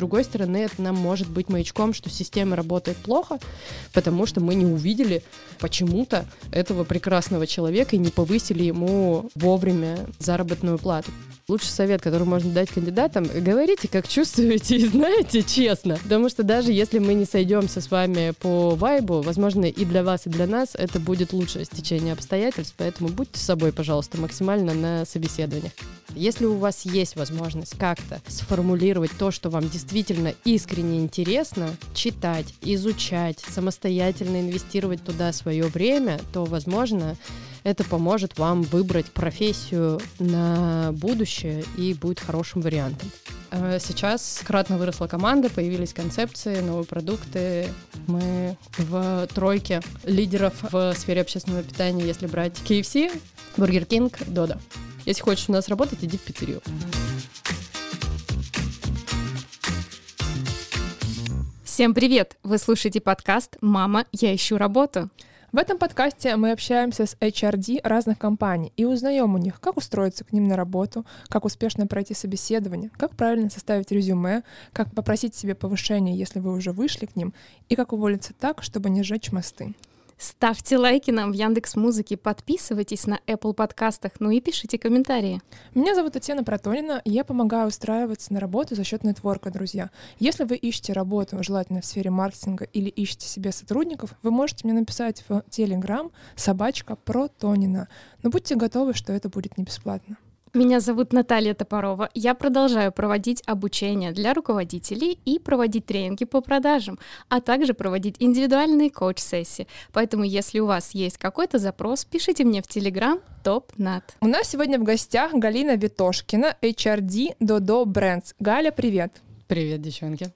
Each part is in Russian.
другой стороны, это нам может быть маячком, что система работает плохо, потому что мы не увидели почему-то этого прекрасного человека и не повысили ему вовремя заработную плату. Лучший совет, который можно дать кандидатам, говорите, как чувствуете и знаете честно. Потому что даже если мы не сойдемся с вами по вайбу, возможно, и для вас, и для нас это будет лучшее стечение обстоятельств, поэтому будьте собой, пожалуйста, максимально на собеседованиях. Если у вас есть возможность как-то сформулировать то, что вам действительно искренне интересно, читать, изучать, самостоятельно инвестировать туда свое время, то, возможно, это поможет вам выбрать профессию на будущее и будет хорошим вариантом. Э, сейчас кратно выросла команда, появились концепции, новые продукты. Мы в тройке лидеров в сфере общественного питания, если брать KFC, Burger King, Dodo. Если хочешь у нас работать, иди в пиццерию. Всем привет! Вы слушаете подкаст «Мама, я ищу работу». В этом подкасте мы общаемся с HRD разных компаний и узнаем у них, как устроиться к ним на работу, как успешно пройти собеседование, как правильно составить резюме, как попросить себе повышение, если вы уже вышли к ним, и как уволиться так, чтобы не сжечь мосты. Ставьте лайки нам в Яндекс Музыке, подписывайтесь на Apple подкастах, ну и пишите комментарии. Меня зовут Татьяна Протонина, и я помогаю устраиваться на работу за счет нетворка, друзья. Если вы ищете работу, желательно в сфере маркетинга, или ищете себе сотрудников, вы можете мне написать в Telegram собачка Протонина. Но будьте готовы, что это будет не бесплатно. Меня зовут Наталья Топорова. Я продолжаю проводить обучение для руководителей и проводить тренинги по продажам, а также проводить индивидуальные коуч-сессии. Поэтому, если у вас есть какой-то запрос, пишите мне в Telegram ТОП-НАТ. У нас сегодня в гостях Галина Витошкина, HRD Dodo Brands. Галя, привет. Привет, девчонки.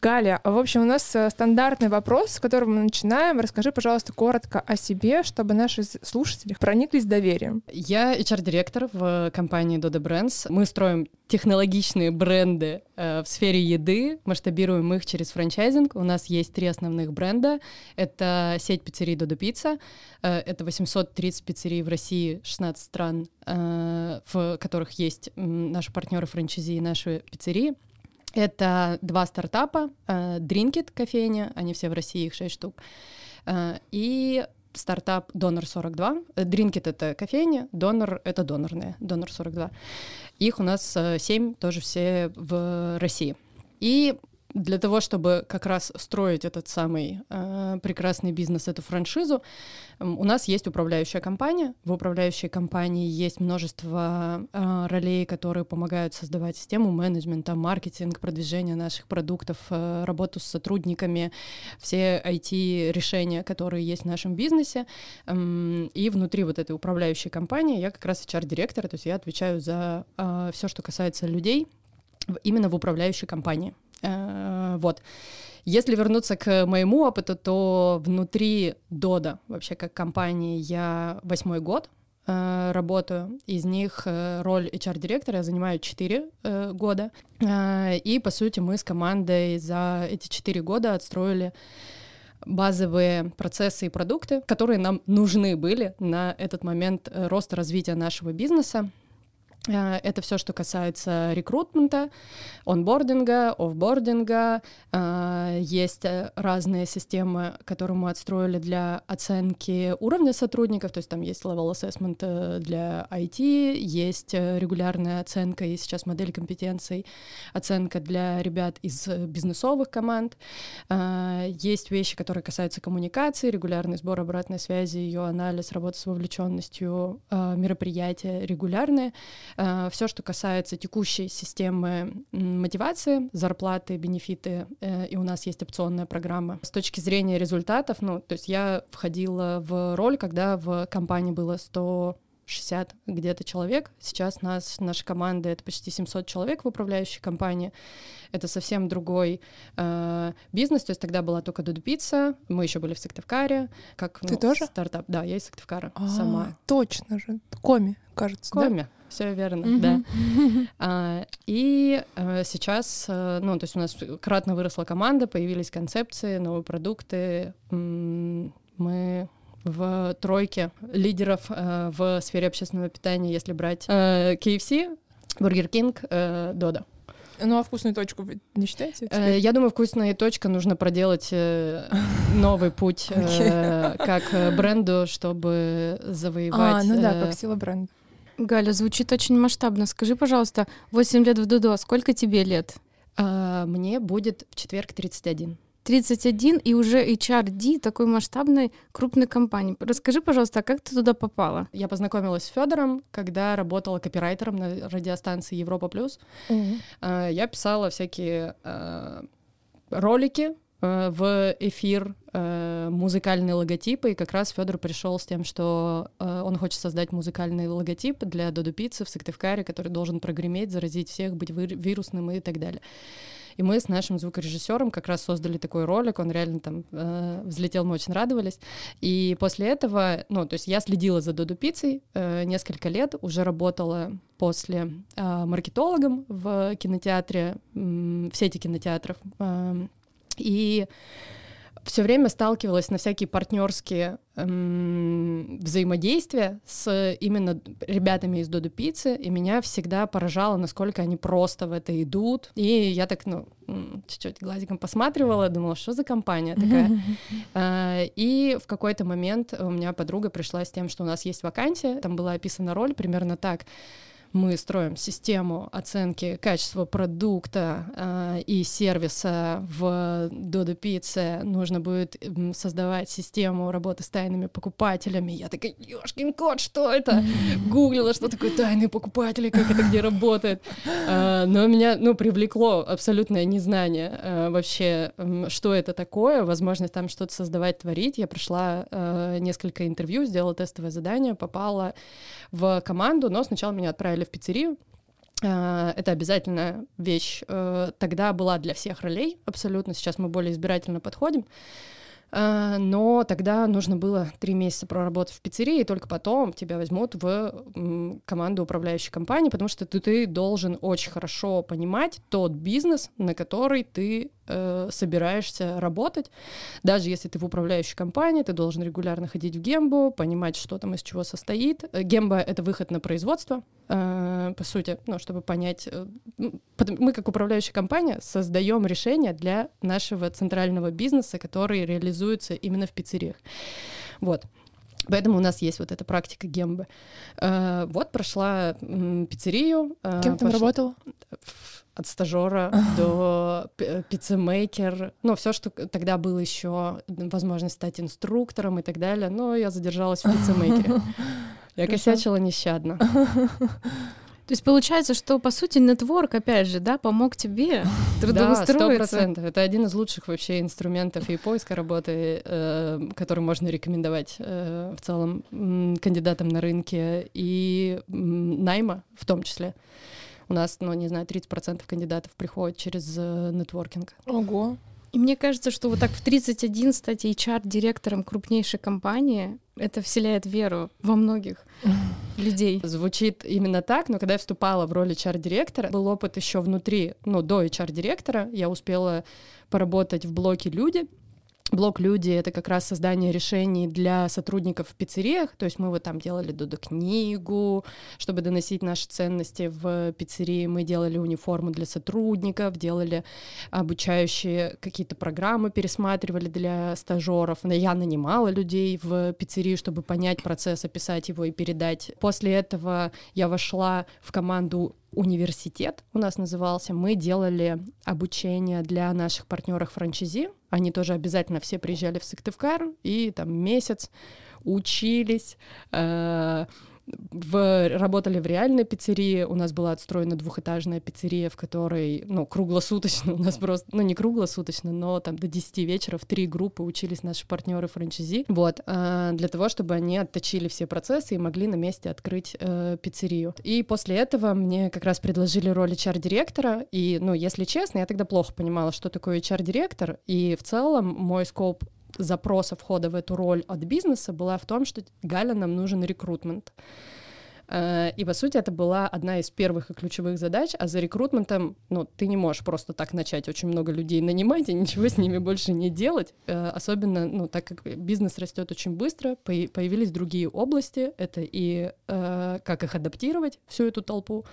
Галя, в общем, у нас э, стандартный вопрос, с которого мы начинаем. Расскажи, пожалуйста, коротко о себе, чтобы наши слушатели прониклись доверием. Я HR-директор в компании Dodo Brands. Мы строим технологичные бренды э, в сфере еды, масштабируем их через франчайзинг. У нас есть три основных бренда. Это сеть пиццерий Dodo Pizza, э, это 830 пиццерий в России, 16 стран, э, в которых есть э, наши партнеры франчайзи и наши пиццерии. Это два стартапа, Drinkit кофейня, они все в России, их 6 штук, э, и стартап Donor 42. Drinkit — это кофейня, Donor — это донорные, Donor 42. Их у нас 7, тоже все в России. И для того, чтобы как раз строить этот самый э, прекрасный бизнес, эту франшизу, у нас есть управляющая компания. В управляющей компании есть множество э, ролей, которые помогают создавать систему менеджмента, маркетинг, продвижение наших продуктов, э, работу с сотрудниками, все IT-решения, которые есть в нашем бизнесе. Э, и внутри вот этой управляющей компании я как раз HR-директор, то есть я отвечаю за э, все, что касается людей, именно в управляющей компании. Э, вот. Если вернуться к моему опыту, то внутри Дода, вообще как компании, я восьмой год э, работаю. Из них э, роль HR-директора я занимаю 4 года. И, по сути, мы с командой за эти 4 года отстроили базовые процессы и продукты, которые нам нужны были на этот момент роста развития нашего бизнеса. Э, это все, что касается рекрутмента, онбординга, офбординга. Э, есть э, разные системы, которые мы отстроили для оценки уровня сотрудников, то есть там есть level assessment для IT, есть регулярная оценка и сейчас модель компетенций, оценка для ребят из бизнесовых команд. Есть вещи, которые касаются коммуникации, регулярный сбор обратной связи, ее анализ, работа с вовлеченностью, мероприятия регулярные. Э, все, что касается текущей системы мотивации, зарплаты, бенефиты, э, и у нас есть опционная программа. С точки зрения результатов, ну, то есть я входила в роль, когда в компании было 100 60 где-то человек. Сейчас нас, наша команда — это почти 700 человек в управляющей компании. Это совсем другой э, бизнес. То есть тогда была только Дуду Пицца, мы еще были в Сыктывкаре. Как, Ты ну, тоже? Стартап. Да, я из Сыктывкара а, сама. Точно же. Коми, кажется, Коми. Да? Все верно, mm-hmm. да. А, и а, сейчас, а, ну, то есть у нас кратно выросла команда, появились концепции, новые продукты. Мы в тройке лидеров а, в сфере общественного питания, если брать а, KFC, Burger King, а, Dodo. Ну а вкусную точку вы не считаете? Э, Я думаю, вкусная точка нужно проделать э, новый путь э, как э, бренду, чтобы А, завоевать. ну да, э, как сила бренда. Галя, звучит очень масштабно. Скажи, пожалуйста, 8 лет в Дудо, сколько тебе лет? а, Мне будет в четверг 31. 31 и уже HRD такой масштабной крупной компании. Расскажи, пожалуйста, а как ты туда попала? Я познакомилась с Федором, когда работала копирайтером на радиостанции Европа плюс. Э, Я писала всякие э, ролики в эфир, э, музыкальные логотипы, и как раз Федор пришел с тем, что э, он хочет создать музыкальный логотип для Додо Пиццы в Сыктывкаре, который должен прогреметь, заразить всех, быть вир- вирусным и так далее. И мы с нашим звукорежиссером как раз создали такой ролик, он реально там э, взлетел, мы очень радовались. И после этого, ну, то есть я следила за Додо Пиццей э, несколько лет, уже работала после э, маркетологом в кинотеатре, м, в сети кинотеатров. эм, и все время сталкивалась на всякие партнерские эм, взаимодействия с именно ребятами из Додо Пиццы, и меня всегда поражало, насколько они просто в это идут. И я так, ну, чуть-чуть глазиком посматривала, думала, что за компания такая. А, И в какой-то момент у меня подруга пришла с тем, что у нас есть вакансия, там была описана роль примерно так. Мы строим систему оценки качества продукта а, и сервиса в Додо Пицце. Нужно будет создавать систему работы с тайными покупателями. Я такая, ёшкин кот, что это? Гуглила, что такое тайные покупатели, как это где работает. А, Но меня, ну, привлекло абсолютное незнание а, вообще, м, что это такое, возможность там что-то создавать, творить. Я прошла а, несколько интервью, сделала тестовое задание, попала в команду, но сначала меня отправили в пиццерию. А, Это обязательная вещь. э, Тогда была для всех ролей абсолютно. Сейчас мы более избирательно подходим. А, Но тогда нужно было три месяца проработать в пиццерии, и только потом тебя возьмут в команду управляющей компании, потому что ты, ты должен очень хорошо понимать тот бизнес, на который ты э, собираешься работать. Даже если ты в управляющей компании, ты должен регулярно ходить в Гембу, понимать, что там из чего состоит. Э, Гемба — это выход на производство, э, по сути, ну, чтобы понять. э, ну, Мы, как управляющая компания, создаем решения для нашего центрального бизнеса, который реализуется именно в пиццериях. Вот. Поэтому у нас есть вот эта практика гембы. Э, Вот прошла пиццерию. э, Кем там пошла- работал? От стажера до пи- пиццемейкер, ну, все, что тогда было еще возможность стать инструктором и так далее, но я задержалась в пиццемейкере. Я косячила нещадно. То есть получается, что, по сути, network, опять же, да, помог тебе Да, трудоустроиться. процентов. Это один из лучших вообще инструментов и поиска работы, э, который можно рекомендовать э, в целом кандидатам на рынке и найма в том числе. У нас, ну, не знаю, 30% кандидатов приходят через э, нетворкинг. Ого. И мне кажется, что вот так в 31 стать HR-директором крупнейшей компании, это вселяет веру во многих людей. Звучит именно так, но когда я вступала в роль HR-директора, был опыт еще внутри, ну, до HR-директора, я успела поработать в блоке «Люди», Блок «Люди» — это как раз создание решений для сотрудников в пиццериях, то есть мы вот там делали Додо-книгу, чтобы доносить наши ценности в пиццерии, мы делали униформу для сотрудников, делали обучающие какие-то программы, пересматривали для стажеров. Я нанимала людей в пиццерию, чтобы понять процесс, описать его и передать. После этого я вошла в команду университет у нас назывался. Мы делали обучение для наших партнеров франчайзи. Они тоже обязательно все приезжали в Сыктывкар и там месяц учились, э, в, работали в реальной пиццерии. У нас была отстроена двухэтажная пиццерия, в которой, ну, круглосуточно у нас просто, ну, не круглосуточно, но там до 10 вечера в три группы учились наши партнеры франчайзи. Вот, э, для того, чтобы они отточили все процессы и могли на месте открыть э, пиццерию. И после этого мне как раз предложили роль HR-директора, и, ну, если честно, я тогда плохо понимала, что такое HR-директор, и в целом мой скоп запроса входа в эту роль от бизнеса была в том, что Галя, нам нужен рекрутмент. Э, и, по сути, это была одна из первых и ключевых задач, а за рекрутментом, ну, ты не можешь просто так начать очень много людей нанимать и ничего с ними больше не делать, э, особенно, ну, так как бизнес растет очень быстро, появились другие области, это и э, как их адаптировать, всю эту толпу,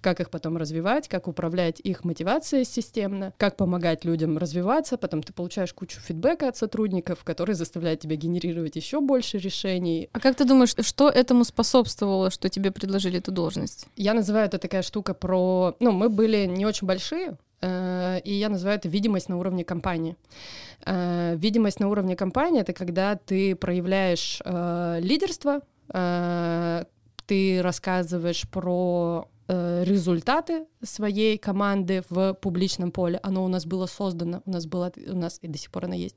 как их потом развивать, как управлять их мотивацией системно, как помогать людям развиваться, потом ты получаешь кучу фидбэка от сотрудников, которые заставляют тебя генерировать еще больше решений. А как ты думаешь, что этому способствовало, что тебе предложили эту должность? Я называю это такая штука про... Ну, мы были не очень большие, э, и я называю это видимость на уровне компании. Э, видимость на уровне компании — это когда ты проявляешь э, лидерство, ты рассказываешь про результаты своей команды в публичном поле. Оно у нас было создано, у нас было, у нас и до сих пор она есть.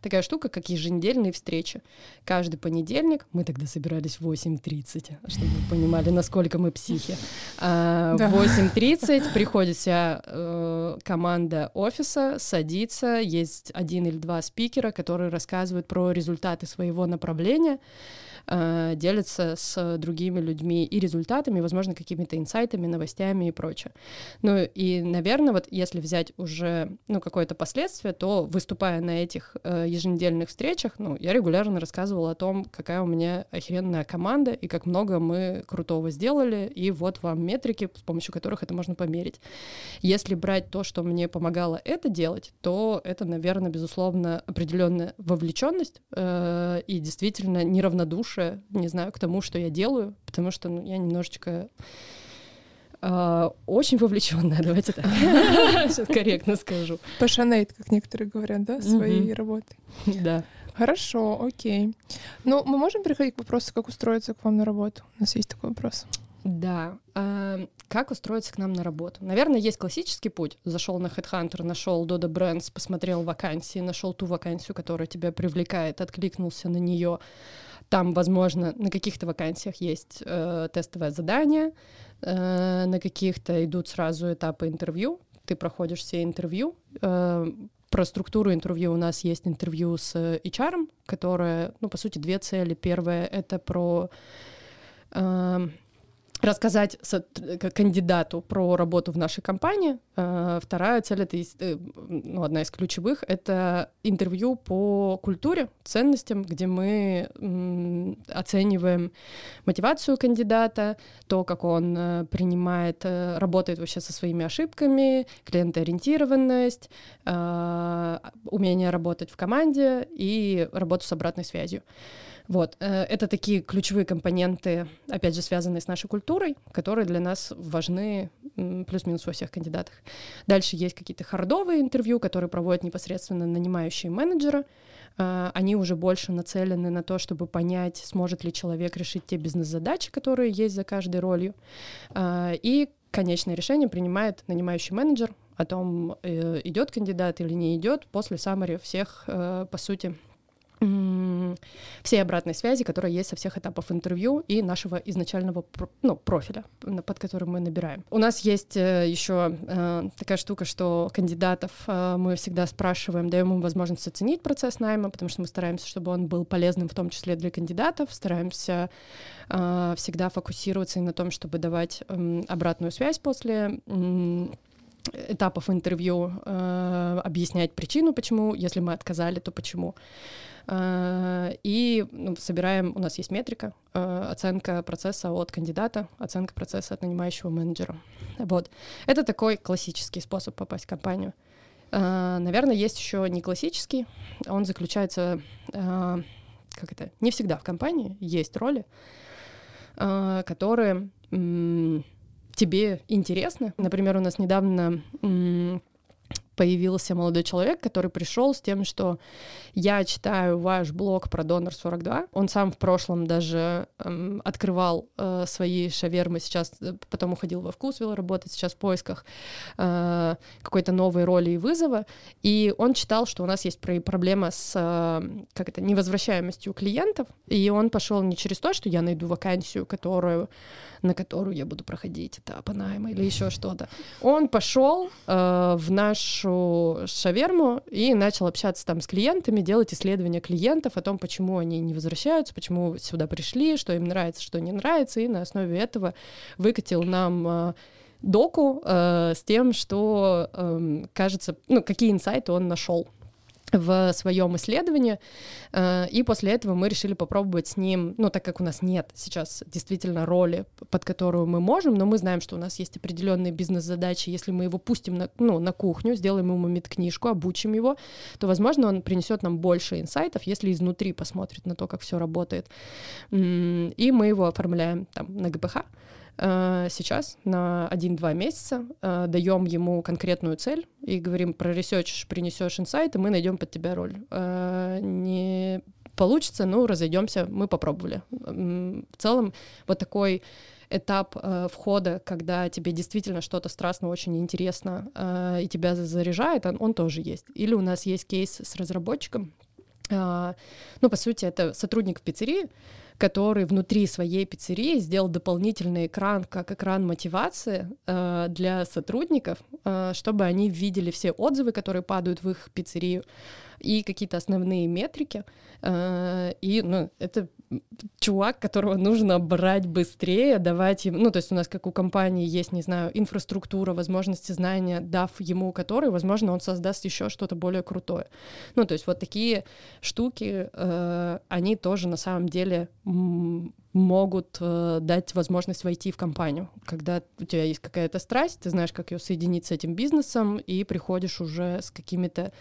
Такая штука, как еженедельные встречи. Каждый понедельник, мы тогда собирались в 8.30, чтобы вы понимали, насколько мы психи. А, в 8.30 приходит вся э, команда офиса, садится, есть один или два спикера, которые рассказывают про результаты своего направления, э, делятся с другими людьми и результатами, возможно, какими-то инсайтами, новостями и прочее. Ну и, наверное, вот если взять уже ну, какое-то последствие, то выступая на этих э, еженедельных встречах, ну, я регулярно рассказывала о том, какая у меня охеренная команда и как много мы крутого сделали, и вот вам метрики, с помощью которых это можно померить. Если брать то, что мне помогало это делать, то это, наверное, безусловно, определенная вовлеченность э, и действительно неравнодушие, не знаю, к тому, что я делаю, потому что ну, я немножечко Uh, очень вовлеченная, давайте так сейчас корректно скажу. Пашанейт, как некоторые говорят, да, своей работой. Да. Хорошо, окей. Ну, мы можем переходить к вопросу, как устроиться к вам на работу? У нас есть такой вопрос. Да. Uh, как устроиться к нам на работу? Наверное, есть классический путь. Зашел на Headhunter, нашел Dodo Brands, посмотрел вакансии, нашел ту вакансию, которая тебя привлекает, откликнулся на нее. Там, возможно, на каких-то вакансиях есть э, тестовое задание, э, на каких-то идут сразу этапы интервью. Ты проходишь все интервью. Э, про структуру интервью у нас есть интервью с HR, которое, ну, по сути, две цели. Первая — это про э, рассказать кандидату про работу в нашей компании. А, вторая цель, это э, ну, одна из ключевых, это интервью по культуре, ценностям, где мы оцениваем мотивацию кандидата, то, как он э, принимает, э, работает вообще со своими ошибками, клиентоориентированность, умение работать в команде и работу с обратной связью. Вот, э, это такие ключевые компоненты, опять же, связанные с нашей культурой, которые для нас важны плюс-минус во всех кандидатах. Дальше есть какие-то хардовые интервью, которые проводят непосредственно нанимающие менеджеры. Э, они уже больше нацелены на то, чтобы понять, сможет ли человек решить те бизнес-задачи, которые есть за каждой ролью. Э, и конечное решение принимает нанимающий менеджер о том, идет кандидат или не идет после summary всех, по сути, всей обратной связи, которая есть со всех этапов интервью и нашего изначального ну, профиля, под которым мы набираем. У нас есть э, еще э, такая штука, что кандидатов э, мы всегда спрашиваем, даем им возможность оценить процесс найма, потому что мы стараемся, чтобы он был полезным в том числе для кандидатов, стараемся всегда фокусироваться и на том, чтобы давать эм, обратную связь после этапов интервью, объяснять причину, почему, если мы отказали, то почему. Э, и ну, собираем, у нас есть метрика, э, оценка процесса от кандидата, оценка процесса от нанимающего менеджера. Вот. Это такой классический способ попасть в компанию. Э, наверное, есть еще не классический, он заключается, как это, не всегда в компании есть роли, которые тебе интересны. Например, у нас недавно появился молодой человек, который пришел с тем, что я читаю ваш блог про Донор 42. Он сам в прошлом даже эм, открывал э, свои шавермы, сейчас э, потом уходил во вкусвилл работать, сейчас в поисках э, какой-то новой роли и вызова. И он читал, что у нас есть проблема с э, как это, невозвращаемостью клиентов, и он пошел не через то, что я найду вакансию, которую, на которую я буду проходить этап найма или еще что-то. Он пошел э, в нашу нашу шаверму и начал общаться там с клиентами, делать исследования клиентов о том, почему они не возвращаются, почему сюда пришли, что им нравится, что не нравится, и на основе этого выкатил нам э, доку э, с тем, что, э, кажется, ну, какие инсайты он нашел в своем исследовании, э, и после этого мы решили попробовать с ним, ну, так как у нас нет сейчас действительно роли, под которую мы можем, но мы знаем, что у нас есть определенные бизнес-задачи, если мы его пустим на, ну, на кухню, сделаем ему медкнижку, обучим его, то, возможно, он принесет нам больше инсайтов, если изнутри посмотрит на то, как все работает. И мы его оформляем там на ГПХ, сейчас на 1-2 месяца, э, даем ему конкретную цель и говорим, проресечешь, принесешь инсайты, мы найдем под тебя роль. Э, не получится, ну, разойдемся, мы попробовали. В целом, вот такой этап э, входа, когда тебе действительно что-то страстно очень интересно э, и тебя заряжает, он, он тоже есть. Или у нас есть кейс с разработчиком, э, ну, по сути, это сотрудник в пиццерии, который внутри своей пиццерии сделал дополнительный экран, как экран мотивации э, для сотрудников, э, чтобы они видели все отзывы, которые падают в их пиццерию, и какие-то основные метрики. Э, и ну, это чувак, которого нужно брать быстрее, давать ему, ну, то есть у нас, как у компании, есть, не знаю, инфраструктура, возможности знания, дав ему который, возможно, он создаст еще что-то более крутое. Ну, то есть вот такие штуки, э, они тоже на самом деле могут э, дать возможность войти в компанию. Когда у тебя есть какая-то страсть, ты знаешь, как ее соединить с этим бизнесом, и приходишь уже с какими-то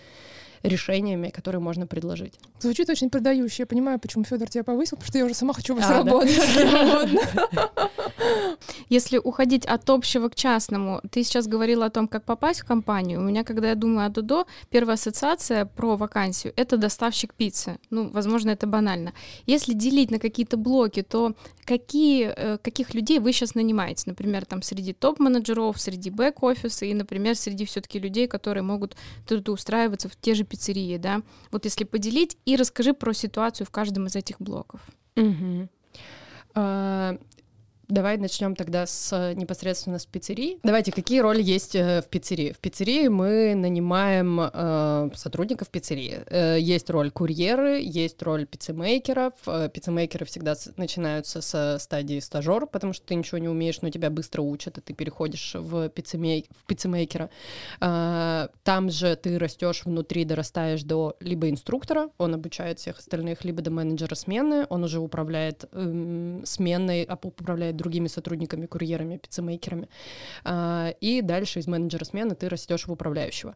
решениями, которые можно предложить. Звучит очень продающе. Я понимаю, почему Федор тебя повысил, потому что я уже сама хочу вас а, работать. Если уходить от общего к частному, ты сейчас говорила о том, как попасть в компанию. У меня, когда я думаю о Дудо, первая ассоциация про вакансию — это доставщик пиццы. Ну, возможно, это банально. Если делить на какие-то блоки, то какие, э, каких людей вы сейчас нанимаете? Например, там среди топ-менеджеров, среди бэк-офиса и, например, среди все таки людей, которые могут трудоустраиваться в те же пиццерии, да? Вот если поделить, и расскажи про ситуацию в каждом из этих блоков. Угу. Давай начнем тогда с непосредственно с пиццерии. Давайте, какие роли есть э, в пиццерии? В пиццерии мы нанимаем э, сотрудников пиццерии. Э, есть роль курьеры, есть роль пиццемейкеров. Э, пиццемейкеры всегда с, начинаются со стадии стажер, потому что ты ничего не умеешь, но тебя быстро учат, и ты переходишь в, пиццемей, в пиццемейкера. Э, там же ты растешь внутри, дорастаешь до либо инструктора, он обучает всех остальных, либо до менеджера смены, он уже управляет э, сменой, а управляет другими сотрудниками, курьерами, пиццемейкерами. А, и дальше из менеджера смены ты растешь в управляющего.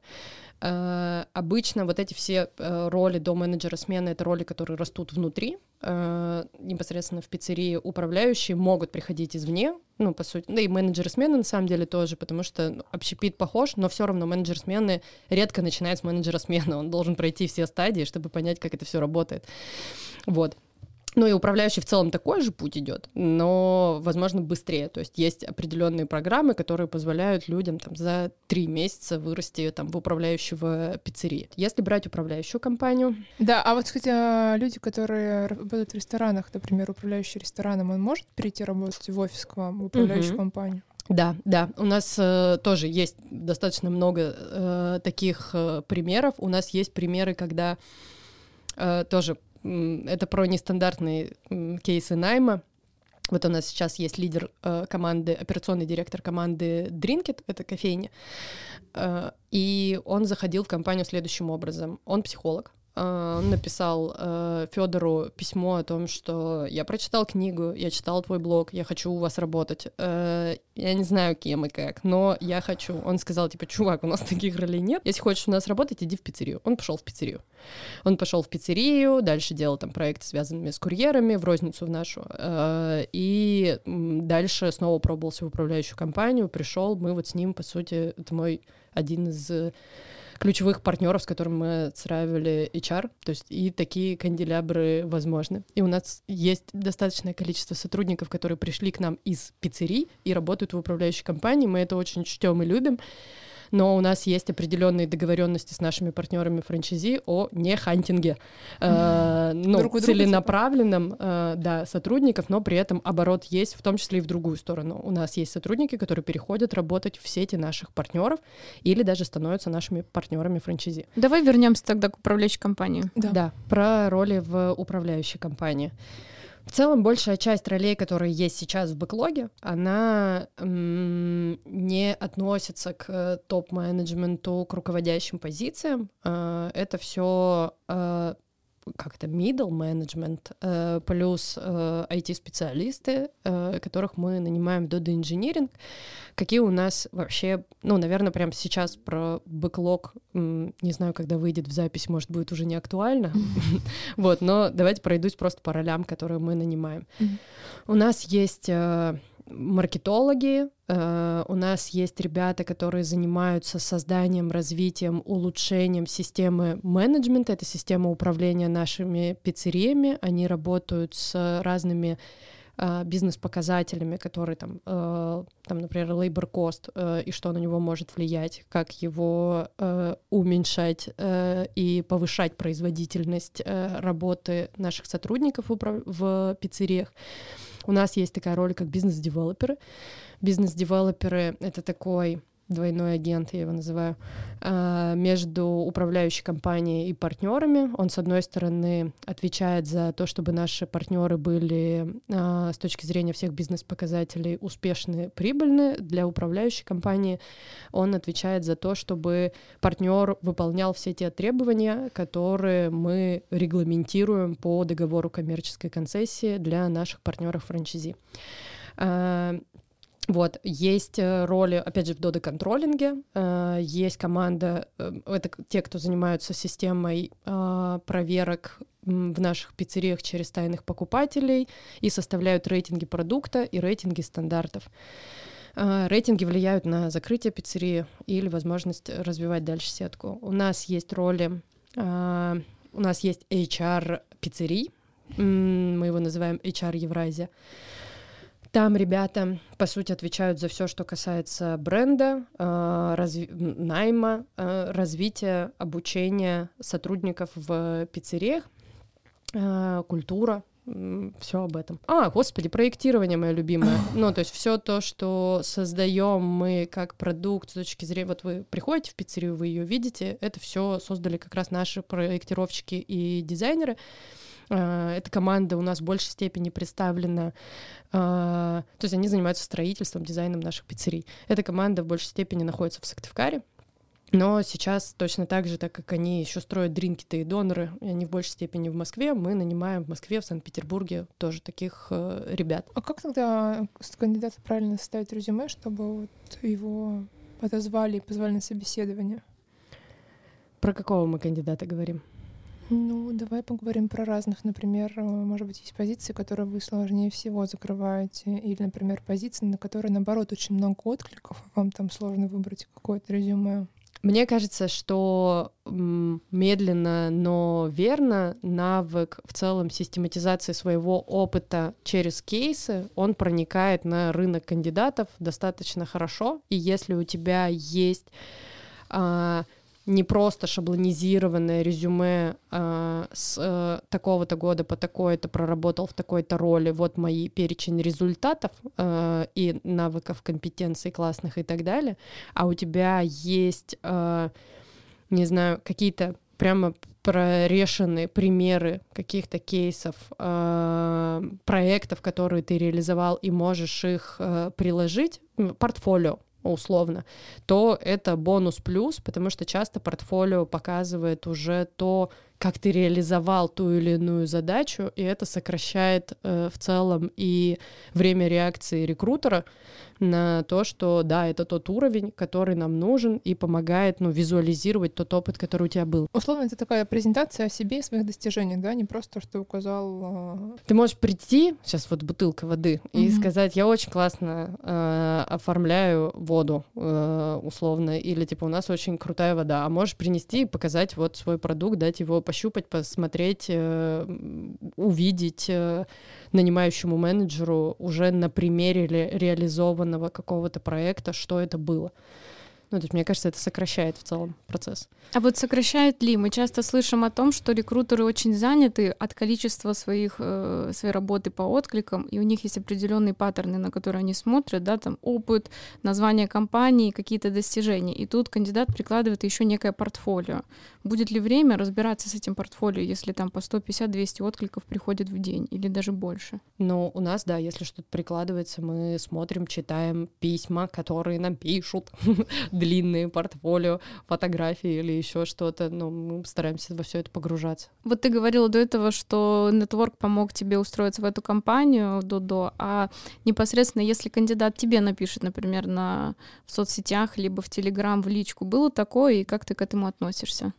А, обычно вот эти все э, роли до менеджера смены — это роли, которые растут внутри, а, непосредственно в пиццерии управляющие могут приходить извне, ну, по сути, да и менеджеры смены на самом деле тоже, потому что ну, общепит похож, но все равно менеджер смены редко начинает с менеджера смены, он должен пройти все стадии, чтобы понять, как это все работает. Вот. Ну и управляющий в целом такой же путь идет, но, возможно, быстрее. То есть есть определенные программы, которые позволяют людям там, за три месяца вырасти там, в управляющего пиццерии. Если брать управляющую компанию... Да, а вот, кстати, а люди, которые работают в ресторанах, например, управляющий рестораном, он может перейти работать в офис к вам, в управляющую угу. компанию? Да, да, у нас э, тоже есть достаточно много э, таких э, примеров. У нас есть примеры, когда э, тоже это про нестандартные кейсы найма. Вот у нас сейчас есть лидер э, команды, операционный директор команды Drinkit, это кофейня, э, и он заходил в компанию следующим образом. Он психолог, он написал э, Федору письмо о том, что я прочитал книгу, я читал твой блог, я хочу у вас работать. Э, я не знаю, кем и как, но я хочу. Он сказал, типа, чувак, у нас таких ролей нет. Если хочешь у нас работать, иди в пиццерию. Он пошел в пиццерию. Он пошел в пиццерию, дальше делал там проекты, связанные с курьерами, в розницу в нашу. Э, и дальше снова пробовался в управляющую компанию, пришел, мы вот с ним, по сути, это мой один из ключевых партнеров, с которыми мы отстраивали HR, то есть и такие канделябры возможны. И у нас есть достаточное количество сотрудников, которые пришли к нам из пиццерий и работают в управляющей компании, мы это очень чтем и любим, но у нас есть определенные договоренности с нашими партнерами франчайзи о не хантинге, э, ну, Друг друга, целенаправленном, э, да, сотрудников, но при этом оборот есть, в том числе и в другую сторону. У нас есть сотрудники, которые переходят работать в сети наших партнеров или даже становятся нашими партнерами франчайзи. Давай вернемся тогда к управляющей компании. Да. про роли в управляющей компании. В целом, большая часть ролей, которые есть сейчас в бэклоге, она м, не относится к топ-менеджменту, к руководящим позициям. Э, Это все как это, middle management, э, плюс э, IT-специалисты, э, которых мы нанимаем в Dodo Engineering. Какие у нас вообще, ну, наверное, прямо сейчас про бэклог, не знаю, когда выйдет в запись, может, будет уже не актуально. Вот, но давайте пройдусь просто по ролям, которые мы нанимаем. У нас есть э, маркетологи, э, у нас есть ребята, которые занимаются созданием, развитием, улучшением системы менеджмента, это система управления нашими пиццериями, они работают с разными э, бизнес-показателями, которые там, э, там, например, labor cost и что на него может влиять, как его уменьшать и повышать производительность работы наших сотрудников в пиццериях. У нас есть такая роль, как бизнес-девелоперы. Бизнес-девелоперы — это такой двойной агент, я его называю, а, между управляющей компанией и партнерами. Он, с одной стороны, отвечает за то, чтобы наши партнеры были а, с точки зрения всех бизнес-показателей успешны, прибыльны. Для управляющей компании он отвечает за то, чтобы партнер выполнял все те требования, которые мы регламентируем по договору коммерческой концессии для наших партнеров франчайзи. А, вот, есть э, роли, опять же, в Dodo контролинге, э, есть команда, э, это те, кто занимаются системой э, проверок в наших пиццериях через тайных покупателей и составляют рейтинги продукта и рейтинги стандартов. Э, Рейтинги влияют на закрытие пиццерии или возможность развивать дальше сетку. У нас есть роли, э, у нас есть HR пиццерий, мы его называем HR Евразия. Там ребята, по сути, отвечают за все, что касается бренда, э, разви- найма, э, развития, обучения сотрудников в пиццериях, э, культура, все об этом. А, господи, проектирование мое любимое. Ну, то есть все то, что создаем мы как продукт с точки зрения, вот вы приходите в пиццерию, вы ее видите, это все создали как раз наши проектировщики и дизайнеры. Э, Эта команда у нас в большей степени представлена, э, то есть они занимаются строительством, дизайном наших пиццерий. Эта команда в большей степени находится в Сыктывкаре, но сейчас точно так же, так как они еще строят дринки-то и доноры, и они в большей степени в Москве, мы нанимаем в Москве, в Санкт-Петербурге тоже таких э, ребят. А как тогда с кандидата правильно составить резюме, чтобы вот его подозвали и позвали на собеседование? Про какого мы кандидата говорим? Ну, давай поговорим про разных. Например, э, может быть, есть позиции, которые вы сложнее всего закрываете, или, например, позиции, на которые, наоборот, очень много откликов, а вам там сложно выбрать какое-то резюме. Мне кажется, что медленно, но верно навык в целом систематизации своего опыта через кейсы, он проникает на рынок кандидатов достаточно хорошо. И если у тебя есть а, не просто шаблонизированное резюме а, с э, такого-то года по такой-то проработал в такой-то роли, вот мои перечень результатов э, и навыков, компетенций классных и так далее, а у тебя есть, э, не знаю, какие-то прямо прорешенные примеры каких-то кейсов, э, проектов, которые ты реализовал, и можешь их э, приложить, портфолио условно, то это бонус плюс, потому что часто портфолио показывает уже то, как ты реализовал ту или иную задачу, и это сокращает э, в целом и время реакции рекрутера на то, что да, это тот уровень, который нам нужен, и помогает ну, визуализировать тот опыт, который у тебя был. Условно, это такая презентация о себе и своих достижениях, да, не просто, что ты указал... Ты можешь прийти, сейчас вот бутылка воды, и Мгм. сказать, я очень классно э, оформляю воду, э, условно, или типа у нас очень крутая вода, а можешь принести и показать вот свой продукт, дать его пощупать, посмотреть, э, увидеть э, нанимающему менеджеру уже на примере ре- реализованного какого-то проекта, что это было. Ну, то есть, мне кажется, это сокращает в целом процесс. А вот сокращает ли? Мы часто слышим о том, что рекрутеры очень заняты от количества своих, э, своей работы по откликам, и у них есть определенные паттерны, на которые они смотрят, да, там опыт, название компании, какие-то достижения. И тут кандидат прикладывает еще некое портфолио. Будет ли время разбираться с этим портфолио, если там по 150-200 откликов приходит в день или даже больше? Ну, у нас, да, если что-то прикладывается, мы смотрим, читаем письма, которые нам пишут, длинные портфолио, фотографии или еще что-то. Ну, мы стараемся во все это погружаться. Вот ты говорила до этого, что нетворк помог тебе устроиться в эту компанию до-до, а непосредственно если кандидат тебе напишет, например, на в соцсетях, либо в Телеграм, в личку, было такое, и как ты к этому относишься?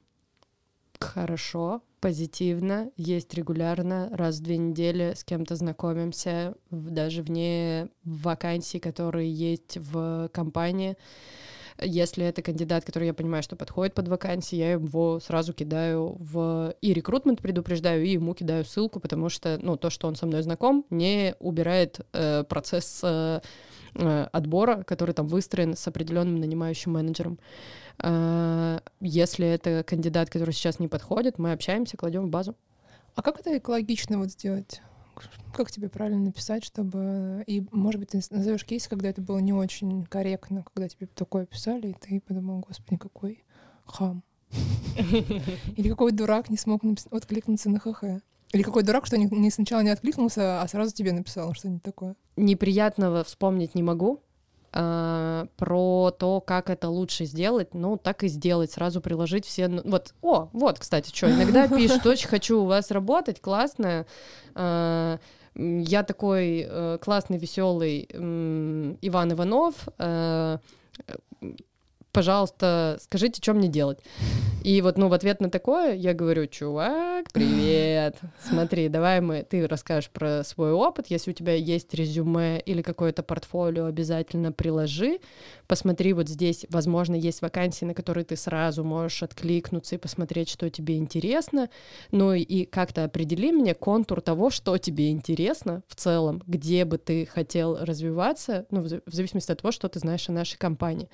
Хорошо, позитивно, есть регулярно, раз в две недели с кем-то знакомимся, даже вне вакансий, которые есть в компании. Если это кандидат, который я понимаю, что подходит под вакансии, я его сразу кидаю в и рекрутмент предупреждаю, и ему кидаю ссылку, потому что ну, то, что он со мной знаком, не убирает э, процесс э, э отбора, который там выстроен с определенным нанимающим менеджером. Э, если это кандидат, который сейчас не подходит, мы общаемся, кладем в базу. А как это экологично вот сделать? Как тебе правильно написать, чтобы... И, может быть, ты назовешь кейс, когда это было не очень корректно, когда тебе такое писали, и ты подумал, господи, какой хам. Или какой дурак не смог откликнуться на ХХ. Или какой дурак, что не, не сначала не откликнулся, а сразу тебе написал что-нибудь такое. Неприятного вспомнить не могу, Uh, про то, как это лучше сделать, ну, так и сделать, сразу приложить все... Вот, о, вот, кстати, что, иногда пишут, очень хочу у вас работать, классно, uh, я такой uh, классный, веселый Иван Иванов, пожалуйста, скажите, что мне делать. И вот, ну, в ответ на такое я говорю, чувак, привет, смотри, давай мы, ты расскажешь про свой опыт, если у тебя есть резюме или какое-то портфолио, обязательно приложи, посмотри вот здесь, возможно, есть вакансии, на которые ты сразу можешь откликнуться и посмотреть, что тебе интересно, ну и как-то определи мне контур того, что тебе интересно в целом, где бы ты хотел развиваться, ну, в зависимости от того, что ты знаешь о нашей компании.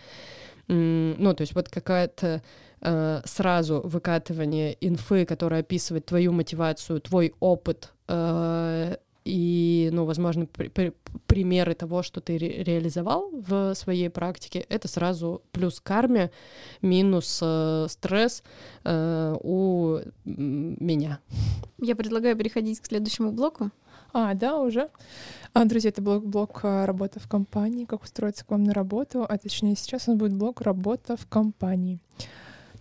Ну, то есть вот какая-то э, сразу выкатывание инфы, которая описывает твою мотивацию, твой опыт э, и, ну, возможно, при, при, примеры того, что ты ре реализовал в своей практике, это сразу плюс карме, минус э, стресс э, у меня. Я предлагаю переходить к следующему блоку. А, да, уже. А, друзья, это блок, блок а, «Работа в компании», как устроиться к вам на работу, а точнее сейчас нас будет блок «Работа в компании».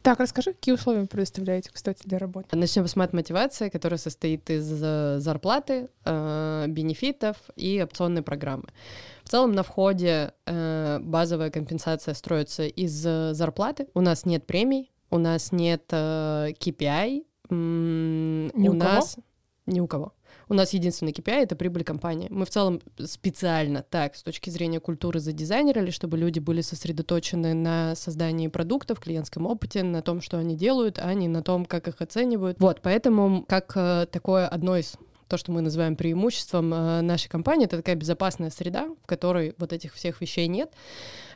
Так, расскажи, какие условия вы предоставляете, кстати, для работы? Начнем с мат-мотивации, которая состоит из э, зарплаты, э, бенефитов и опционной программы. В целом на входе э, базовая компенсация строится из зарплаты. У нас нет премий, у нас нет KPI, Ни у, у нас ни у кого. У нас единственный KPI — это прибыль компании. Мы в целом специально так, с точки зрения культуры, задизайнерили, чтобы люди были сосредоточены на создании продуктов, клиентском опыте, на том, что они делают, а не на том, как их оценивают. Вот, поэтому как э, такое одно из то, что мы называем преимуществом э, нашей компании, это такая безопасная среда, в которой вот этих всех вещей нет.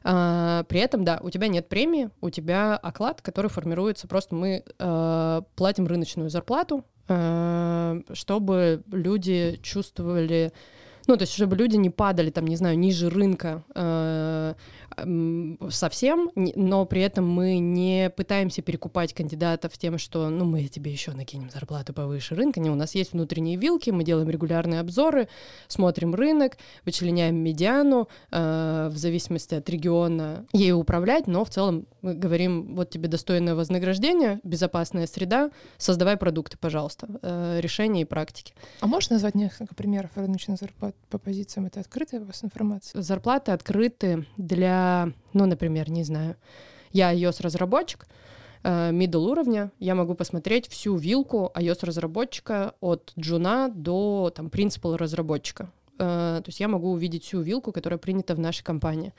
А, при этом, да, у тебя нет премии, у тебя оклад, который формируется, просто мы э, платим рыночную зарплату, чтобы люди чувствовали, ну, то есть, чтобы люди не падали, там, не знаю, ниже рынка э, совсем, но при этом мы не пытаемся перекупать кандидатов тем, что, ну, мы тебе еще накинем зарплату повыше рынка. Не, у нас есть внутренние вилки, мы делаем регулярные обзоры, смотрим рынок, вычленяем медиану, э, в зависимости от региона ей управлять, но в целом мы говорим, вот тебе достойное вознаграждение, безопасная среда, создавай продукты, пожалуйста, э, решения и практики. А можешь назвать несколько примеров рыночных зарплат по позициям? Это открытая у вас информация? Зарплаты открыты для ну, например, не знаю, я iOS-разработчик, э, middle уровня, я могу посмотреть всю вилку iOS-разработчика от джуна до там, принципал разработчика. Э, то есть я могу увидеть всю вилку, которая принята в нашей компании.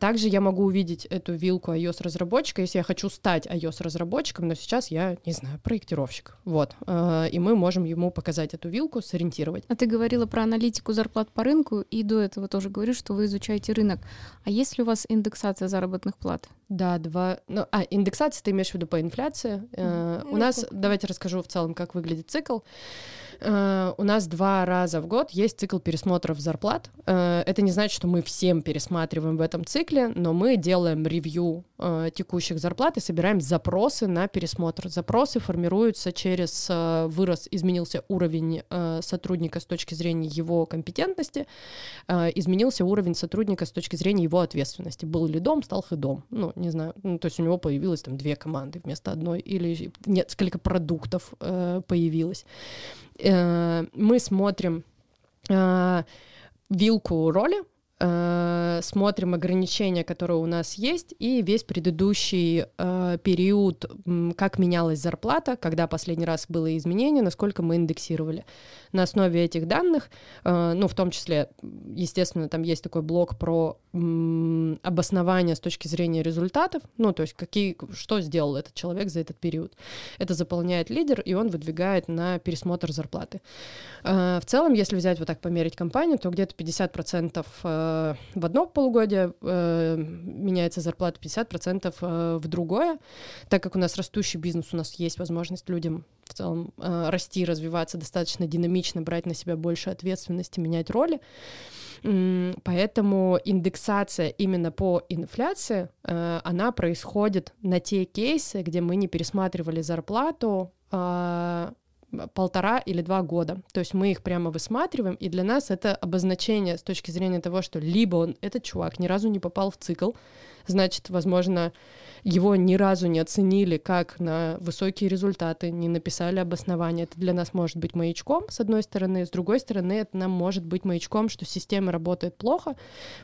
Также я могу увидеть эту вилку iOS-разработчика, если я хочу стать iOS-разработчиком, но сейчас я, не знаю, проектировщик. Вот. Э, и мы можем ему показать эту вилку, сориентировать. А ты говорила про аналитику зарплат по рынку, и до этого тоже говоришь, что вы изучаете рынок. А есть ли у вас индексация заработных плат? Да, два. Ну, а, индексация ты имеешь в виду по инфляции. Mm-hmm. У нас, давайте расскажу в целом, как выглядит цикл. Uh, у нас два раза в год есть цикл пересмотров зарплат. Uh, это не значит, что мы всем пересматриваем в этом цикле, но мы делаем ревью uh, текущих зарплат и собираем запросы на пересмотр. Запросы формируются через вырос, изменился уровень сотрудника с точки зрения его компетентности, изменился уровень сотрудника с точки зрения его ответственности. Был ли дом, стал хедом. Ну, не знаю. Ну, то есть у него появилось там две команды вместо одной, или несколько продуктов появилось. Э, мы смотрим э, вилку роли, э, смотрим ограничения, которые у нас есть, и весь предыдущий э, период, как менялась зарплата, когда последний раз было изменение, насколько мы индексировали. На основе этих данных, э, ну, в том числе, естественно, там есть такой блок про м, обоснование с точки зрения результатов, ну, то есть какие, что сделал этот человек за этот период. Это заполняет лидер, и он выдвигает на пересмотр зарплаты. Э, в целом, если взять вот так померить компанию, то где-то 50% э, Э, в одно полугодие э, меняется зарплата 50% э, в другое. Так как у нас растущий бизнес, у нас есть возможность людям в целом расти, развиваться достаточно динамично, брать на себя больше ответственности, менять роли. Поэтому индексация именно по инфляции, она происходит на те кейсы, где мы не пересматривали зарплату а, полтора или два года. То есть мы их прямо высматриваем, и для нас это обозначение с точки зрения того, что либо он, этот чувак, ни разу не попал в цикл, значит, возможно, его ни разу не оценили как на высокие результаты, не написали обоснование. Это для нас может быть маячком, с одной стороны, с другой стороны, это нам может быть маячком, что система работает плохо,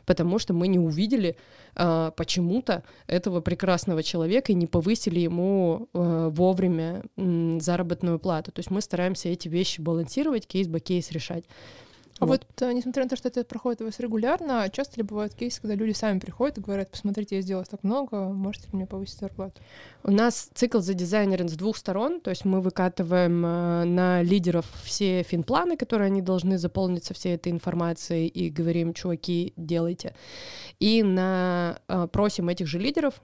потому что мы не увидели э, почему-то этого прекрасного человека и не повысили ему э, вовремя э, заработную плату. То есть мы стараемся эти вещи балансировать, кейс-бы-кейс решать. А вот. вот, э, несмотря на то, что это проходит у вас регулярно, часто ли бывают кейсы, когда люди сами приходят и говорят, посмотрите, я сделала так много, можете ли мне повысить зарплату? У нас цикл за дизайнером с двух сторон, то есть мы выкатываем э, на лидеров все финпланы, которые они должны заполнить со всей этой информацией, и говорим, чуваки, делайте. И на, э, просим этих же лидеров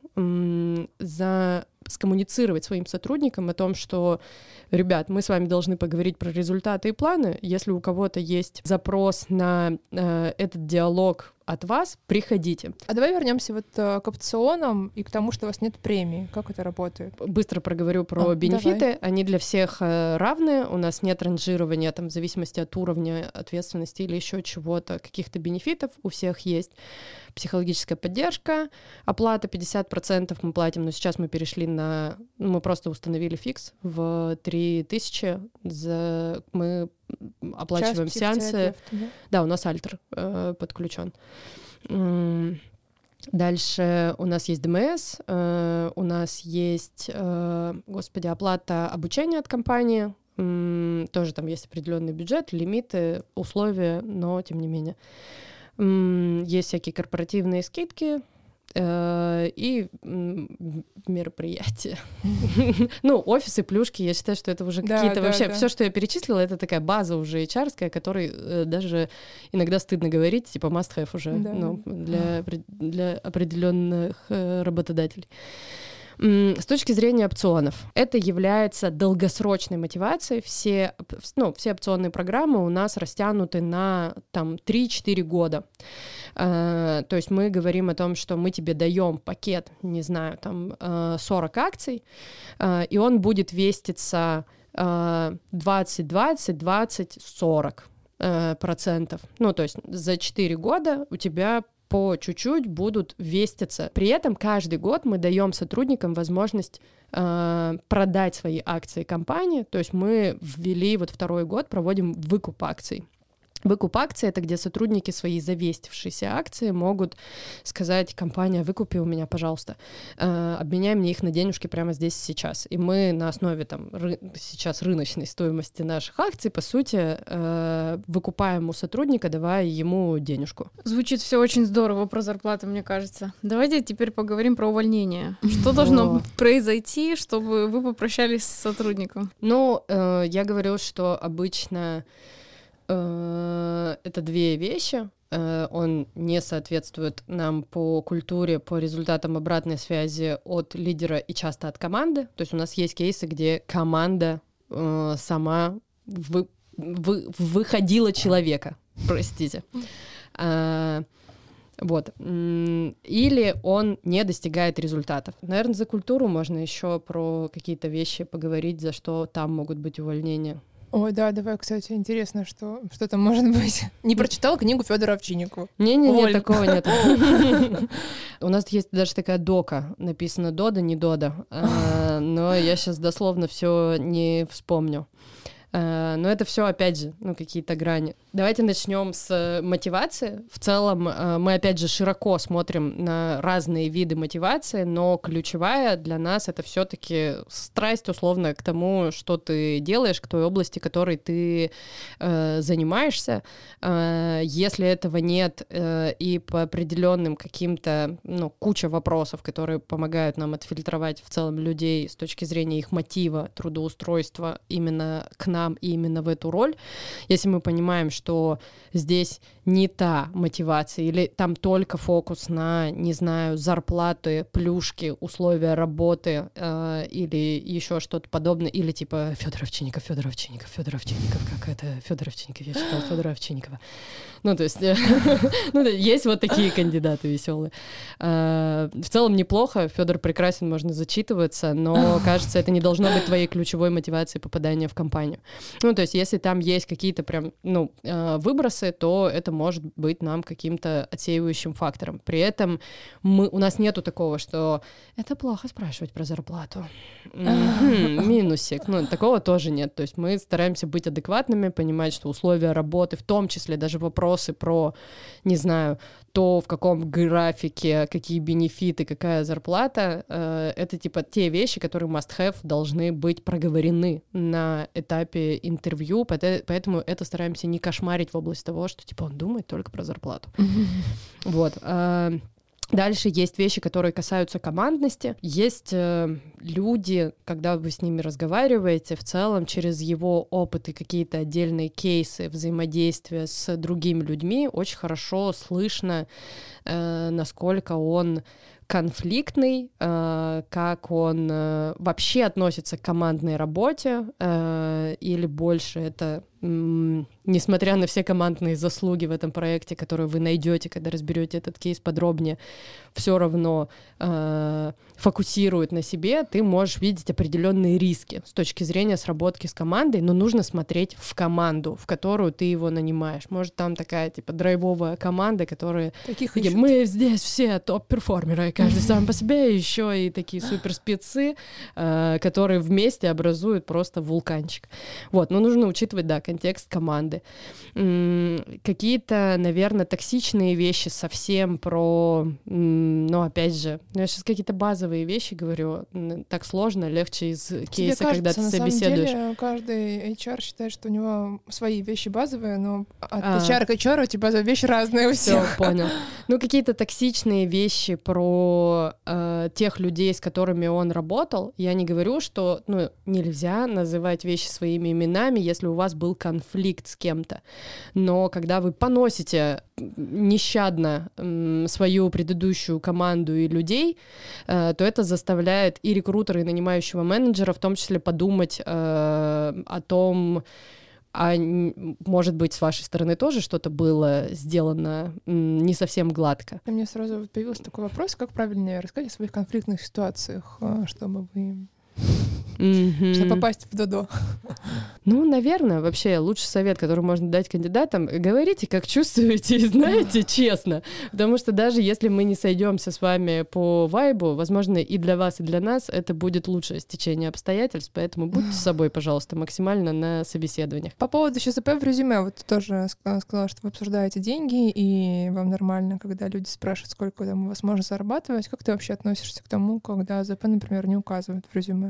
за скоммуницировать своим сотрудникам о том, что, ребят, мы с вами должны поговорить про результаты и планы. Если у кого-то есть запрос на э, этот диалог от вас, приходите. А давай вернемся вот э, к опционам и к тому, что у вас нет премии. Как это работает? Быстро проговорю про а, бенефиты. Давай. Они для всех э, равны. У нас нет ранжирования там в зависимости от уровня ответственности или еще чего-то, каких-то бенефитов. У всех есть психологическая поддержка, оплата 50% мы платим, но сейчас мы перешли на... Ну, мы просто установили фикс в 3000. За... Мы оплачиваем Час сеансы. Да? да, у нас альтер э, подключен. Дальше у нас есть ДМС, э, у нас есть, э, господи, оплата обучения от компании, э, тоже там есть определенный бюджет, лимиты, условия, но тем не менее. Э, есть всякие корпоративные скидки, и мероприятия. ну, офисы, плюшки, я считаю, что это уже какие-то вообще... Все, что я перечислила, это такая база уже HR, которой э, даже иногда стыдно говорить, типа must-have уже ну, для, для определенных э, работодателей. С точки зрения опционов, это является долгосрочной мотивацией. Все, ну, все опционные программы у нас растянуты на там, 3-4 года. Uh, то есть мы говорим о том, что мы тебе даем пакет, не знаю, там uh, 40 акций, uh, и он будет веститься 20, 20, 20, 40 процентов. Ну, то есть за 4 года у тебя по чуть-чуть будут веститься. При этом каждый год мы даем сотрудникам возможность э, продать свои акции компании. То есть мы ввели вот второй год, проводим выкуп акций. Выкуп акций — это где сотрудники свои завестившиеся акции могут сказать, компания, выкупи у меня, пожалуйста, э, обменяй мне их на денежки прямо здесь сейчас. И мы на основе там ры- сейчас рыночной стоимости наших акций, по сути, э, выкупаем у сотрудника, давая ему денежку. Звучит все очень здорово про зарплату, мне кажется. Давайте теперь поговорим про увольнение. Что должно произойти, чтобы вы попрощались с сотрудником? Ну, э, я говорю, что обычно это две вещи. Э, он не соответствует нам по культуре, по результатам обратной связи от лидера и часто от команды. То есть у нас есть кейсы, где команда э, сама вы- вы- выходила человека, простите. Вот. Или он не достигает результатов. Наверное, за культуру можно еще про какие-то вещи поговорить, за что там могут быть увольнения. Ой, да, давай, кстати, интересно, что, что там может быть. Не прочитала книгу Федора Овчинникова. Не-не-не, такого нет. У нас есть даже такая дока, написано Дода, не Дода. А, Но я сейчас дословно все не вспомню. А, Но это все, опять же, ну, какие-то грани. Давайте начнем с э, мотивации. В целом, э, мы, опять же, широко смотрим на разные виды мотивации, но ключевая для нас это все-таки страсть, условно, к тому, что ты делаешь, к той области, которой ты э, занимаешься. Э, Если этого нет, э, и по определенным каким-то, ну, куча вопросов, которые помогают нам отфильтровать в целом людей с точки зрения их мотива, трудоустройства именно к нам и именно в эту роль, если мы понимаем, что здесь не та мотивация, или там только фокус на, не знаю, зарплаты, плюшки, условия работы э, или еще что-то подобное, или типа Федор Овчинников, Федор Овчинников, Федор Овчинников, как это Федор Овчинников, я читала Федора Овчинникова. Ну, то есть, ну, есть вот такие кандидаты веселые. Э, В целом неплохо, Федор прекрасен, можно зачитываться, но, кажется, это не должно быть твоей ключевой мотивацией попадания в компанию. Ну, то есть, если там есть какие-то прям, ну, э, выбросы, то это может быть нам каким-то отсеивающим фактором. При этом мы, у нас нету такого, что это плохо спрашивать про зарплату. Минусик. Ну, такого тоже нет. То есть мы стараемся быть адекватными, понимать, что условия работы, в том числе даже вопросы про, не знаю, то, в каком графике, какие бенефиты, какая зарплата, э, это типа те вещи, которые must-have должны быть проговорены на этапе интервью, поэт- поэтому это стараемся не кошмарить в область того, что типа он думает только про зарплату. Вот. а, Дальше есть вещи, которые касаются командности. Есть э, люди, когда вы с ними разговариваете, в целом через его опыт и какие-то отдельные кейсы взаимодействия с другими людьми очень хорошо слышно, э, насколько он конфликтный, э, как он э, вообще относится к командной работе, э, или больше это, несмотря на все командные заслуги в этом проекте, которые вы найдете, когда разберете этот кейс подробнее, все равно э, фокусирует на себе, ты можешь видеть определенные риски с точки зрения сработки с командой, но нужно смотреть в команду, в которую ты его нанимаешь. Может, там такая типа драйвовая команда, которая Таких ищут. мы здесь все топ-перформеры, каждый сам по себе, еще и такие супер спецы, э, которые вместе образуют просто вулканчик. Вот, но нужно учитывать, да, контекст команды. Какие-то, наверное, токсичные вещи совсем про, ну, опять же, ну, я сейчас какие-то базовые вещи говорю, так сложно, легче из Тебе кейса, когда кажется, ты на самом собеседуешь. деле каждый HR считает, что у него свои вещи базовые, но от А. HR к HR эти базовые вещи разные у Все, всех. понял. Ну, какие-то токсичные вещи про э, тех людей, с которыми он работал. Я не говорю, что ну, нельзя называть вещи своими именами, если у вас был конфликт с кем-то. Но когда вы поносите нещадно свою предыдущую команду и людей, э, то это заставляет и рекрутера, и нанимающего менеджера в том числе подумать э, о том, а может быть, с вашей стороны тоже что-то было сделано не совсем гладко? У меня сразу появился такой вопрос, как правильнее рассказать о своих конфликтных ситуациях, а, чтобы вы чтобы попасть в ДОДО? Ну, наверное, вообще лучший совет, который можно дать кандидатам, говорите, как чувствуете, и знаете честно. Потому что даже если мы не сойдемся с вами по вайбу, возможно, и для вас, и для нас это будет лучшее стечение обстоятельств, поэтому будьте с собой, пожалуйста, максимально на собеседованиях. По поводу ЩЗП в резюме, вот ты тоже сказала, что вы обсуждаете деньги, и вам нормально, когда люди спрашивают, сколько там у вас можно зарабатывать. Как ты вообще относишься к тому, когда АЗП, например, не указывают в резюме?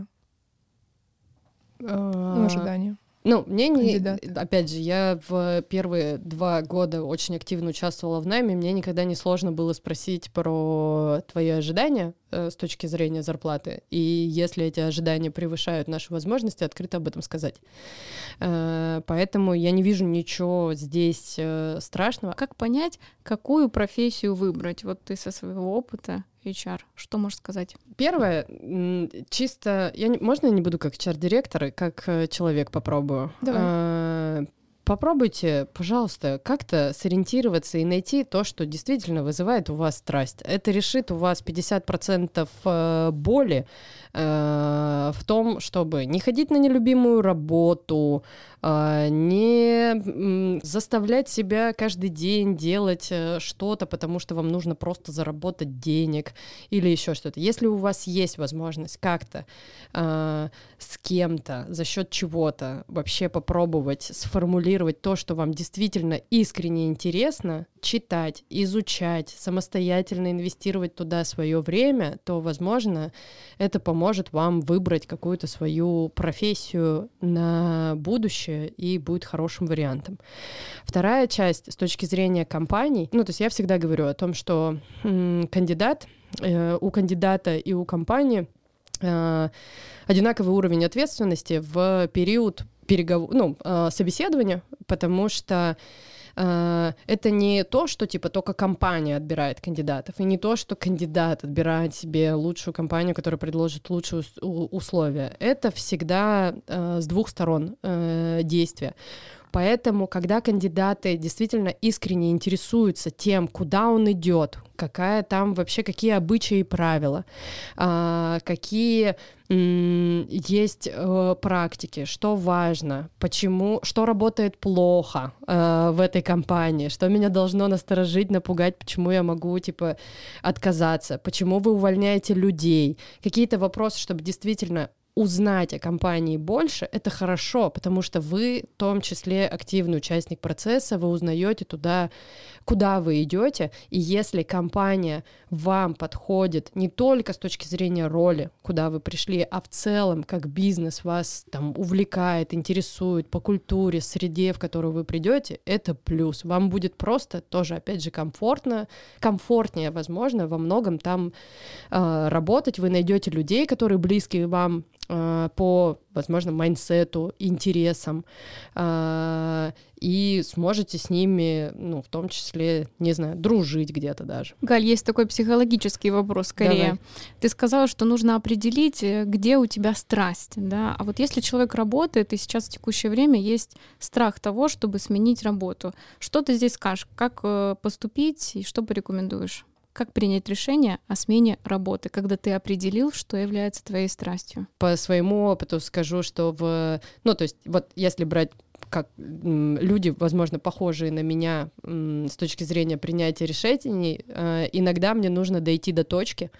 Ну, ожидания. Ну, мне не... Опять же, я в первые два года очень активно участвовала в найме, мне никогда не сложно было спросить про твои ожидания э, с точки зрения зарплаты, и если эти ожидания превышают наши возможности, открыто об этом сказать. Э, поэтому я не вижу ничего здесь э, страшного. Как понять, какую профессию выбрать? Вот ты со своего опыта HR? Что можешь сказать? Первое, чисто... Я не, можно я не буду как HR-директор, как э, человек попробую? Давай. А, попробуйте, пожалуйста, как-то сориентироваться и найти то, что действительно вызывает у вас страсть. Это решит у вас 50% э, боли э, в том, чтобы не ходить на нелюбимую работу, э, не заставлять себя каждый день делать что-то, потому что вам нужно просто заработать денег или еще что-то. Если у вас есть возможность как-то с кем-то за счет чего-то вообще попробовать сформулировать формулировать то, что вам действительно искренне интересно, читать, изучать, самостоятельно инвестировать туда свое время, то, возможно, это поможет вам выбрать какую-то свою профессию на будущее и будет хорошим вариантом. Вторая часть с точки зрения компаний, ну, то есть я всегда говорю о том, что м- кандидат, э, у кандидата и у компании э, одинаковый уровень ответственности в период переговор, ну, э, собеседования, потому что э, это не то, что типа только компания отбирает кандидатов, и не то, что кандидат отбирает себе лучшую компанию, которая предложит лучшие условия. Это всегда э, с двух сторон э, действия. Поэтому, когда кандидаты действительно искренне интересуются тем, куда он идет, какая там вообще, какие обычаи и правила, а, какие есть э, практики, что важно, почему, что работает плохо э, в этой компании, что меня должно насторожить, напугать, почему я могу, типа, отказаться, почему вы увольняете людей, какие-то вопросы, чтобы действительно узнать о компании больше, это хорошо, потому что вы в том числе активный участник процесса, вы узнаете туда, куда вы идете, и если компания вам подходит не только с точки зрения роли, куда вы пришли, а в целом как бизнес вас там увлекает, интересует по культуре, среде, в которую вы придете, это плюс. Вам будет просто тоже, опять же, комфортно, комфортнее, возможно, во многом там э, работать. Вы найдете людей, которые близки вам, по, возможно, майнсету, интересам, э, и сможете с ними, ну, в том числе, не знаю, дружить где-то даже. Галь, есть такой психологический вопрос скорее. Давай. Ты сказала, что нужно определить, э, где у тебя страсть, да, а вот если человек работает, и сейчас в текущее время есть страх того, чтобы сменить работу, что ты здесь скажешь, как поступить и что порекомендуешь? Как принять решение о смене работы, когда ты определил, что является твоей страстью? По своему опыту скажу, что в... Ну, то есть вот если брать как люди, возможно, похожие на меня с точки зрения принятия решений, э, иногда мне нужно дойти до точки,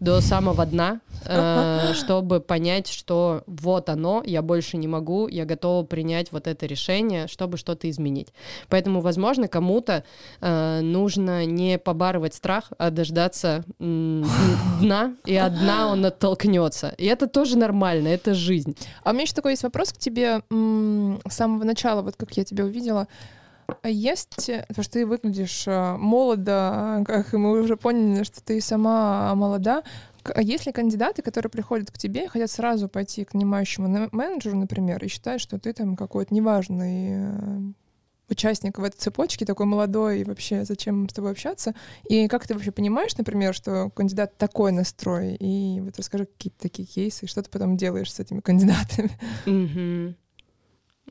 до самого дна, э, чтобы понять, что вот оно, я больше не могу, я готова принять вот это решение, чтобы что-то изменить. Поэтому, возможно, кому-то э, нужно не побарывать страх, а дождаться дна, и от дна он оттолкнется. И это тоже нормально, это жизнь. А у меня еще такой есть вопрос к тебе с самого начала вот как я тебя увидела, а есть, потому что ты выглядишь э, молодо, как мы уже поняли, что ты сама молода, а есть ли кандидаты, которые приходят к тебе и хотят сразу пойти к нанимающему менеджеру, например, и считают, что ты там какой-то неважный э, участник в этой цепочке, такой молодой, и вообще зачем с тобой общаться? И как ты вообще понимаешь, например, что кандидат такой настрой? И вот расскажи какие-то такие кейсы, что ты потом делаешь с этими кандидатами. Mm-hmm.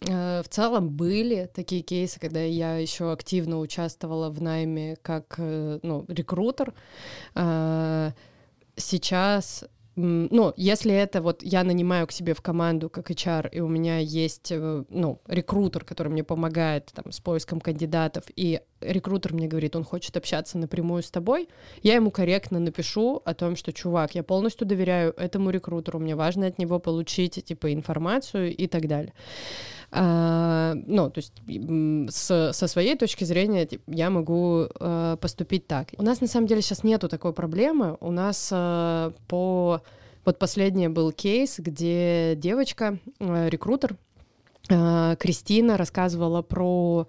Э, в целом были такие кейсы, когда я еще активно участвовала в найме как э, ну, рекрутер. Э, сейчас ну, если это вот я нанимаю к себе в команду как HR, и у меня есть, ну, рекрутер, который мне помогает там с поиском кандидатов, и рекрутер мне говорит, он хочет общаться напрямую с тобой, я ему корректно напишу о том, что, чувак, я полностью доверяю этому рекрутеру, мне важно от него получить, типа, информацию и так далее. А, ну, то есть с, со своей точки зрения я могу а, поступить так. У нас на самом деле сейчас нету такой проблемы. У нас а, по вот последний был кейс, где девочка, рекрутер, Кристина рассказывала про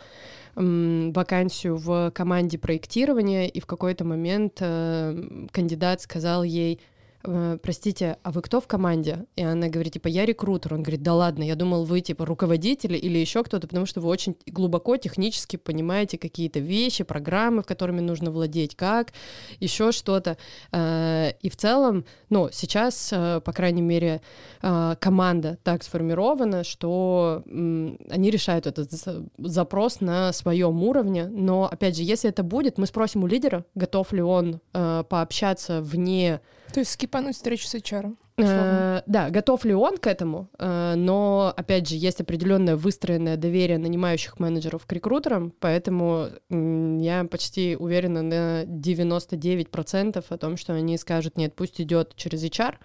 вакансию в команде проектирования, и в какой-то момент кандидат сказал ей, простите, а вы кто в команде? И она говорит, типа, я рекрутер. Он говорит, да ладно, я думал, вы, типа, руководитель или еще кто-то, потому что вы очень глубоко технически понимаете какие-то вещи, программы, в которыми нужно владеть, как, еще что-то. Э, и в целом, ну, сейчас, э, по крайней мере, команда так сформирована, что они решают этот запрос на своем уровне, но, опять же, если это будет, мы спросим у лидера, готов ли он пообщаться вне то есть скипануть встречу с HR. Э, да, готов ли он к этому, э, но, опять же, есть определенное выстроенное доверие нанимающих менеджеров к рекрутерам, поэтому я почти уверена на 99% о том, что они скажут, нет, пусть идет через HR,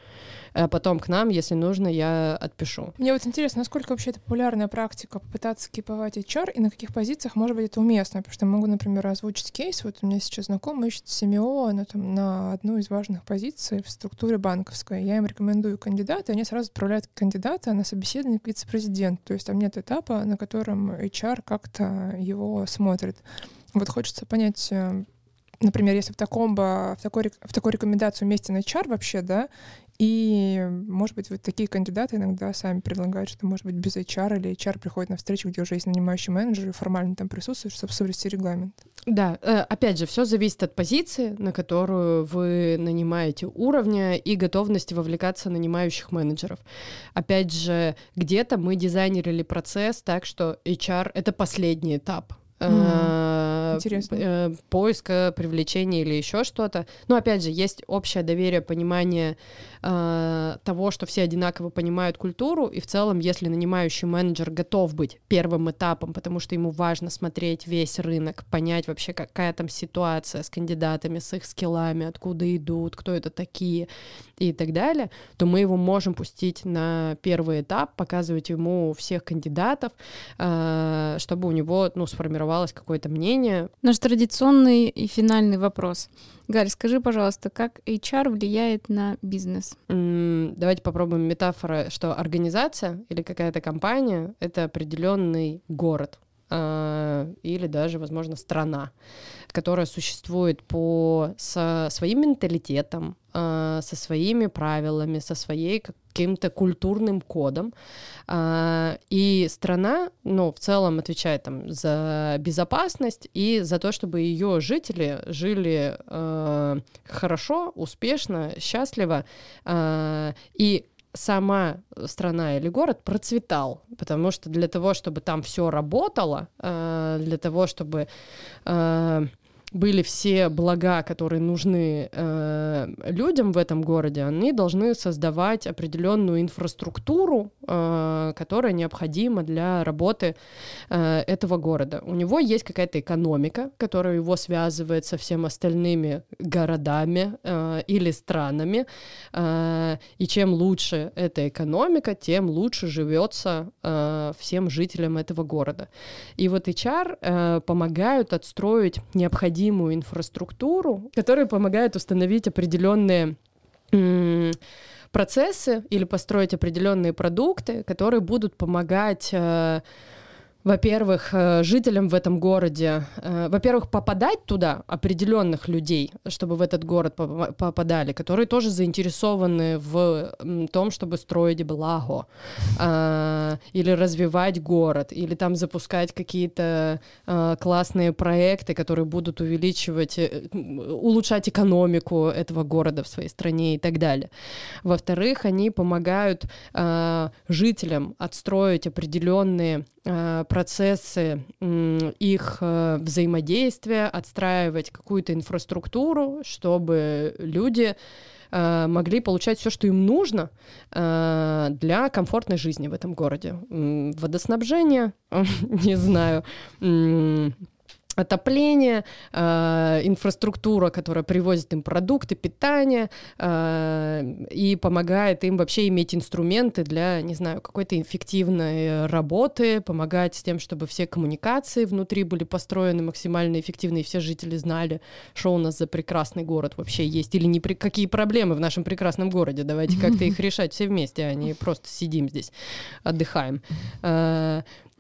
а потом к нам, если нужно, я отпишу. Мне вот интересно, насколько вообще это популярная практика попытаться скиповать HR и на каких позициях может быть это уместно, потому что я могу, например, озвучить кейс, вот у меня сейчас знакомый ищет семио на, там, на одну из важных позиций в структуре банковской. Я им рекомендую кандидата, и они сразу отправляют кандидата на собеседование к вице-президенту. То есть там нет этапа, на котором HR как-то его смотрит. Вот хочется понять, э, например, если в таком в такой, в такой рекомендации уместен HR вообще, да, и, может быть, вот такие кандидаты иногда сами предлагают, что, может быть, без HR или HR приходит на встречу, где уже есть нанимающий менеджер и формально там присутствует, чтобы соблюсти регламент. Да, э, опять же, все зависит от позиции, на которую вы нанимаете уровня и готовности вовлекаться нанимающих менеджеров. Опять же, где-то мы дизайнерили процесс так, что HR — это последний этап Mm. э, поиска, привлечения или еще что-то. Но опять же, есть общее доверие, понимание э, того, что все одинаково понимают культуру, и в целом, если нанимающий менеджер готов быть первым этапом, потому что ему важно смотреть весь рынок, понять вообще, какая там ситуация с кандидатами, с их скиллами, откуда идут, кто это такие и так далее, то мы его можем пустить на первый этап, показывать ему всех кандидатов, э, чтобы у него, ну, сформировалось сформировалось какое-то мнение. Наш традиционный и финальный вопрос. Гарри, скажи, пожалуйста, как HR влияет на бизнес? Давайте попробуем метафора, что организация или какая-то компания — это определенный город или даже, возможно, страна, которая существует по со своим менталитетом, а, со своими правилами, со своей каким-то культурным кодом. А, и страна, ну, в целом отвечает там за безопасность и за то, чтобы ее жители жили хорошо, успешно, счастливо. И сама страна или город процветал, потому что для того, чтобы там все работало, э, для того, чтобы э, были все блага, которые нужны э, людям в этом городе, они должны создавать определенную инфраструктуру, э, которая необходима для работы э, этого города. У него есть какая-то экономика, которая его связывает со всеми остальными городами э, или странами, э, и чем лучше эта экономика, тем лучше живется э, всем жителям этого города. И вот HR э, помогают отстроить необходимые необходимую инфраструктуру, которая помогает установить определенные процессы или построить определенные продукты, которые будут помогать э, во-первых, э, жителям в этом городе, э, во-первых, попадать туда определенных людей, чтобы в этот город попадали, которые тоже заинтересованы в том, чтобы строить благо э, или развивать город, или там запускать какие-то классные проекты, которые будут увеличивать, улучшать экономику этого города в своей стране и так далее. Во-вторых, они помогают жителям отстроить определенные процессы их взаимодействия, отстраивать какую-то инфраструктуру, чтобы люди могли получать все, что им нужно для комфортной жизни в этом городе. Водоснабжение, не знаю, отопление, э, инфраструктура, которая привозит им продукты, питание э, и помогает им вообще иметь инструменты для, не знаю, какой-то эффективной работы, помогать с тем, чтобы все коммуникации внутри были построены максимально эффективно, и все жители знали, что у нас за прекрасный город вообще есть, или не при... какие проблемы в нашем прекрасном городе, давайте как-то их решать все вместе, а не просто сидим здесь, отдыхаем.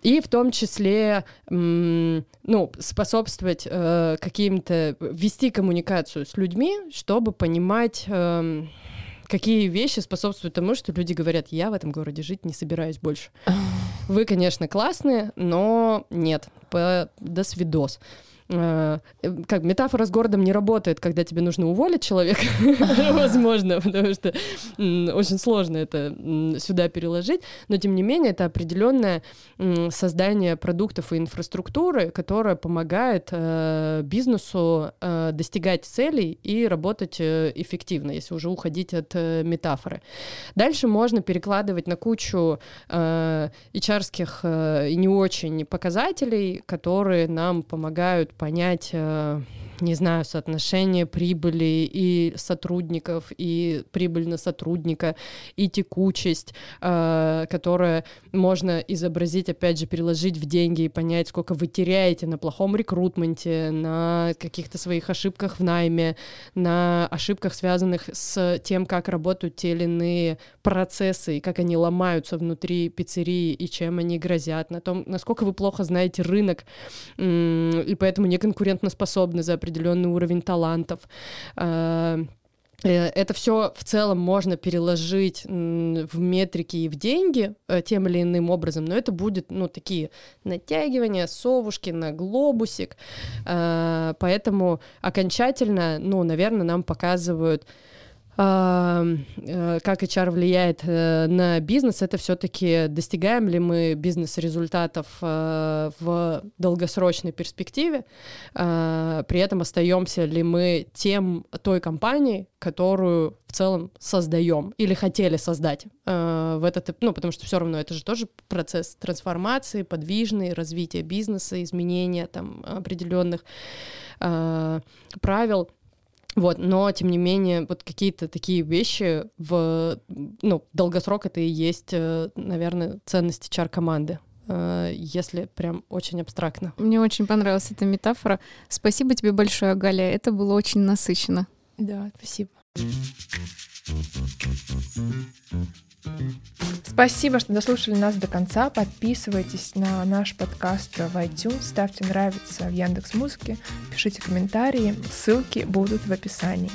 И в том числе, ну, способствовать э, каким-то, вести коммуникацию с людьми, чтобы понимать, э, какие вещи способствуют тому, что люди говорят, я в этом городе жить не собираюсь больше. Вы, конечно, классные, но нет, по... до свидос. Э, как метафора с городом не работает, когда тебе нужно уволить человека, возможно, потому что очень сложно это сюда переложить, но тем не менее это определенное создание продуктов и инфраструктуры, которая помогает э, бизнесу э, достигать целей и работать эффективно, если уже уходить от метафоры. Дальше можно перекладывать на кучу HR-ских и не очень показателей, которые нам помогают понять э, не знаю, соотношение прибыли и сотрудников, и прибыль на сотрудника, и текучесть, э, которая можно изобразить, опять же, переложить в деньги и понять, сколько вы теряете на плохом рекрутменте, на каких-то своих ошибках в найме, на ошибках, связанных с тем, как работают те или иные процессы, и как они ломаются внутри пиццерии, и чем они грозят, на том, насколько вы плохо знаете рынок, и поэтому не конкурентоспособны за определенный уровень талантов. Э, э, это все в целом можно переложить в метрики и в деньги э, тем или иным образом, но это будет, ну, такие натягивания, совушки на глобусик. Поэтому окончательно, ну, наверное, нам показывают как HR влияет э, на бизнес, это все-таки достигаем ли мы бизнес-результатов э, в долгосрочной перспективе, при этом остаемся ли мы тем, той компанией, которую в целом создаем или хотели создать в этот, ну, потому что все равно это же тоже процесс трансформации, подвижный, развития бизнеса, изменения там определенных правил. Вот, но тем не менее, вот какие-то такие вещи в ну, долгосрок это и есть, э, наверное, ценности чар-команды э, если прям очень абстрактно. Мне очень понравилась эта метафора. Спасибо тебе большое, Галя. Это было очень насыщенно. Да, спасибо. Спасибо, что дослушали нас до конца. Подписывайтесь на наш подкаст в iTunes, ставьте нравится в Яндекс Музыке, пишите комментарии, ссылки будут в описании.